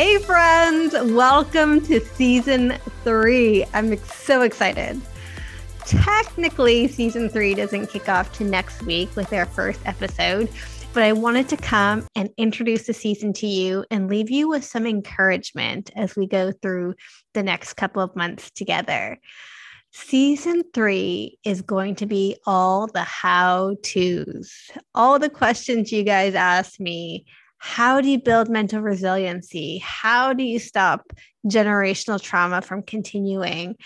Hey, friends, welcome to season three. I'm so excited. Technically, season three doesn't kick off to next week with our first episode, but I wanted to come and introduce the season to you and leave you with some encouragement as we go through the next couple of months together. Season three is going to be all the how to's, all the questions you guys asked me how do you build mental resiliency? How do you stop generational trauma from continuing?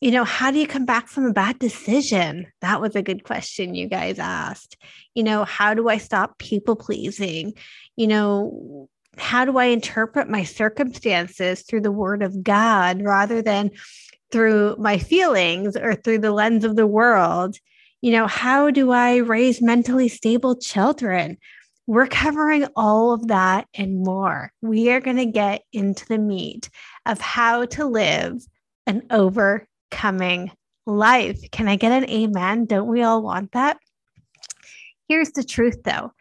You know, how do you come back from a bad decision? That was a good question you guys asked. You know, how do I stop people pleasing? You know, how do I interpret my circumstances through the word of God rather than through my feelings or through the lens of the world? You know, how do I raise mentally stable children? We're covering all of that and more. We are going to get into the meat of how to live an overcoming life. Can I get an amen? Don't we all want that? Here's the truth though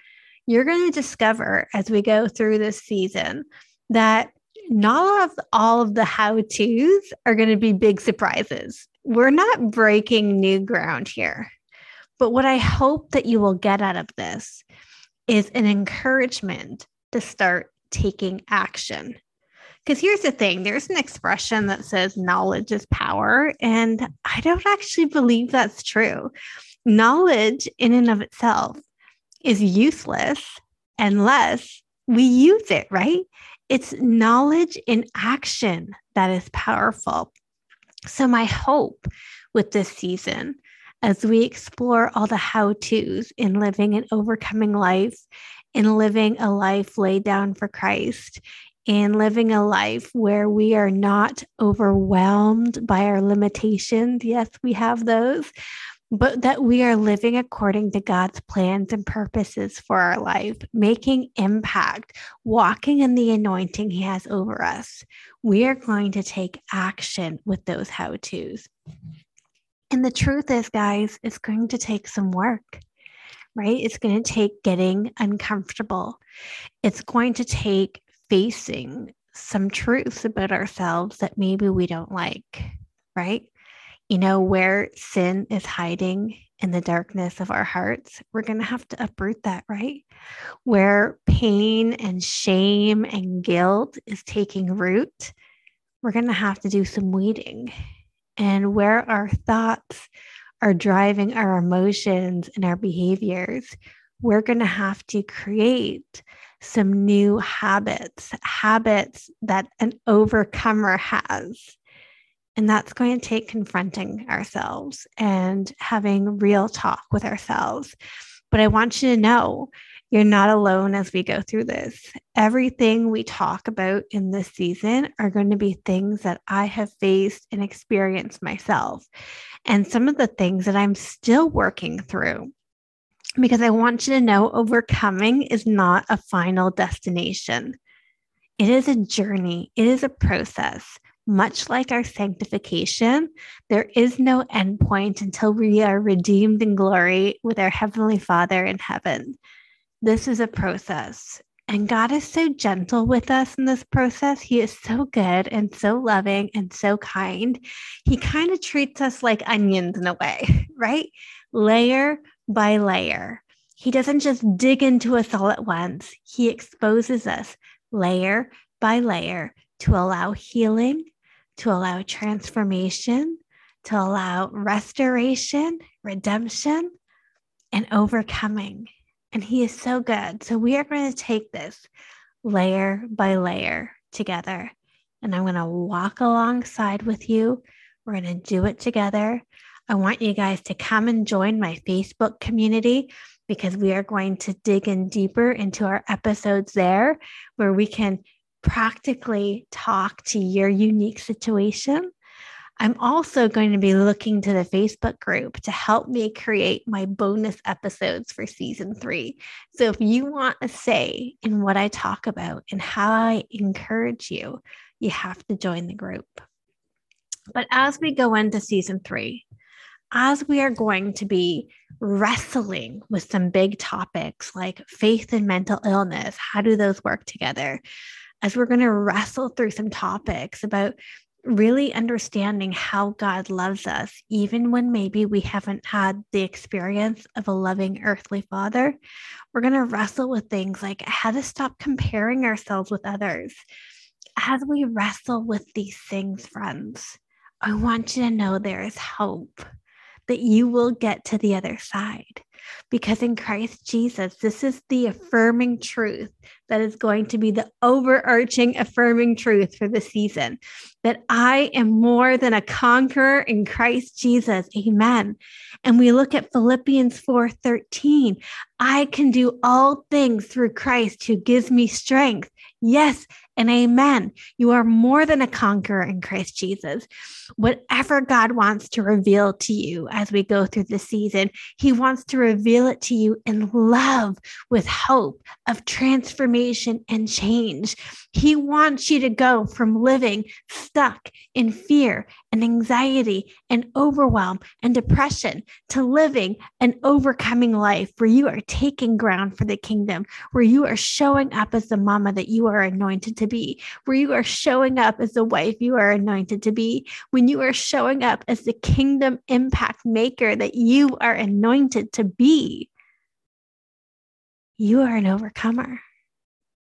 you're going to discover as we go through this season that not of all of the how to's are going to be big surprises. We're not breaking new ground here. But what I hope that you will get out of this is an encouragement to start taking action. Because here's the thing there's an expression that says knowledge is power. And I don't actually believe that's true. Knowledge, in and of itself, is useless unless we use it, right? It's knowledge in action that is powerful. So, my hope with this season as we explore all the how to's in living an overcoming life, in living a life laid down for Christ, in living a life where we are not overwhelmed by our limitations. Yes, we have those, but that we are living according to God's plans and purposes for our life, making impact, walking in the anointing He has over us. We are going to take action with those how to's. And the truth is, guys, it's going to take some work, right? It's going to take getting uncomfortable. It's going to take facing some truths about ourselves that maybe we don't like, right? You know, where sin is hiding in the darkness of our hearts, we're going to have to uproot that, right? Where pain and shame and guilt is taking root, we're going to have to do some weeding and where our thoughts are driving our emotions and our behaviors, we're going to have to create some new habits, habits that an overcomer has. And that's going to take confronting ourselves and having real talk with ourselves. But I want you to know you're not alone as we go through this. Everything we talk about in this season are going to be things that I have faced and experienced myself, and some of the things that I'm still working through. Because I want you to know overcoming is not a final destination. It is a journey, it is a process. Much like our sanctification, there is no endpoint until we are redeemed in glory with our Heavenly Father in heaven this is a process. And God is so gentle with us in this process. He is so good and so loving and so kind. He kind of treats us like onions in a way, right? Layer by layer. He doesn't just dig into us all at once, He exposes us layer by layer to allow healing, to allow transformation, to allow restoration, redemption, and overcoming. And he is so good. So we are going to take this layer by layer together. And I'm going to walk alongside with you. We're going to do it together. I want you guys to come and join my Facebook community because we are going to dig in deeper into our episodes there where we can practically talk to your unique situation I'm also going to be looking to the Facebook group to help me create my bonus episodes for season three. So if you want a say in what I talk about and how I encourage you, you have to join the group. But as we go into season three, as we are going to be wrestling with some big topics like faith and mental illness, how do those work together? As we're going to wrestle through some topics about really understanding how God loves us, even when maybe we haven't had the experience of a loving earthly father. We're going to wrestle with things like how to stop comparing ourselves with others. As we wrestle with these things, friends, I want you to know there is hope that you will get to the other side. Because in Christ Jesus, this is the affirming truth that is going to be the overarching affirming truth for the season that I am more than a conqueror in Christ Jesus. Amen. And we look at Philippians 4:13. I can do all things through Christ who gives me strength. Yes, and amen. You are more than a conqueror in Christ Jesus. Whatever God wants to reveal to you as we go through the season, He wants to reveal it to you in love with hope of transformation and change. He wants you to go from living stuck in fear and anxiety and overwhelm and depression to living an overcoming life where you are taking ground for the kingdom, where you are showing up as the mama that you are anointed to be, where you are showing up as the wife you are anointed to be, when you are showing up as the kingdom impact maker that you are anointed to be. You are an overcomer.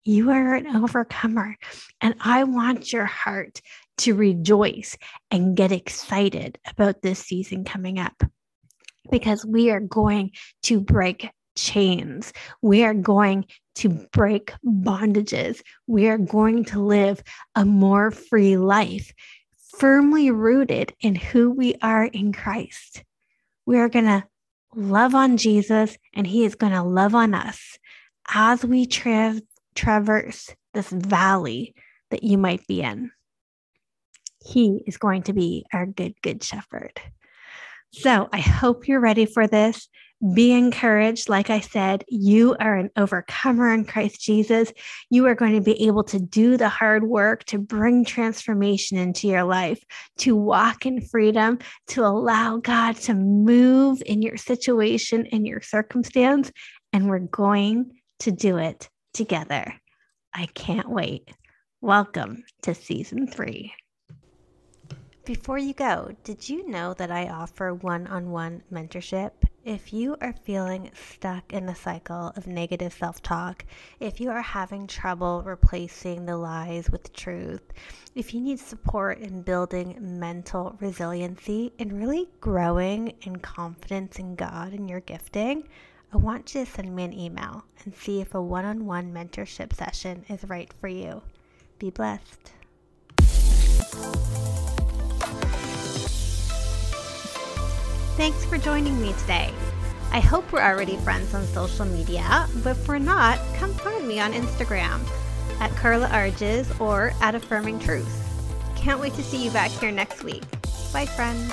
You are an overcomer. And I want your heart to rejoice and get excited about this season coming up because we are going to break chains. We are going to break bondages. We are going to live a more free life, firmly rooted in who we are in Christ. We are going to love on Jesus and he is going to love on us as we tra- traverse this valley that you might be in. He is going to be our good, good shepherd. So I hope you're ready for this. Be encouraged. Like I said, you are an overcomer in Christ Jesus. You are going to be able to do the hard work to bring transformation into your life, to walk in freedom, to allow God to move in your situation, in your circumstance. And we're going to do it together. I can't wait. Welcome to season three. Before you go, did you know that I offer one on one mentorship? If you are feeling stuck in a cycle of negative self talk, if you are having trouble replacing the lies with truth, if you need support in building mental resiliency and really growing in confidence in God and your gifting, I want you to send me an email and see if a one on one mentorship session is right for you. Be blessed. Thanks for joining me today. I hope we're already friends on social media, but if we're not, come find me on Instagram at Carla Arges or at Affirming Truth. Can't wait to see you back here next week. Bye, friends.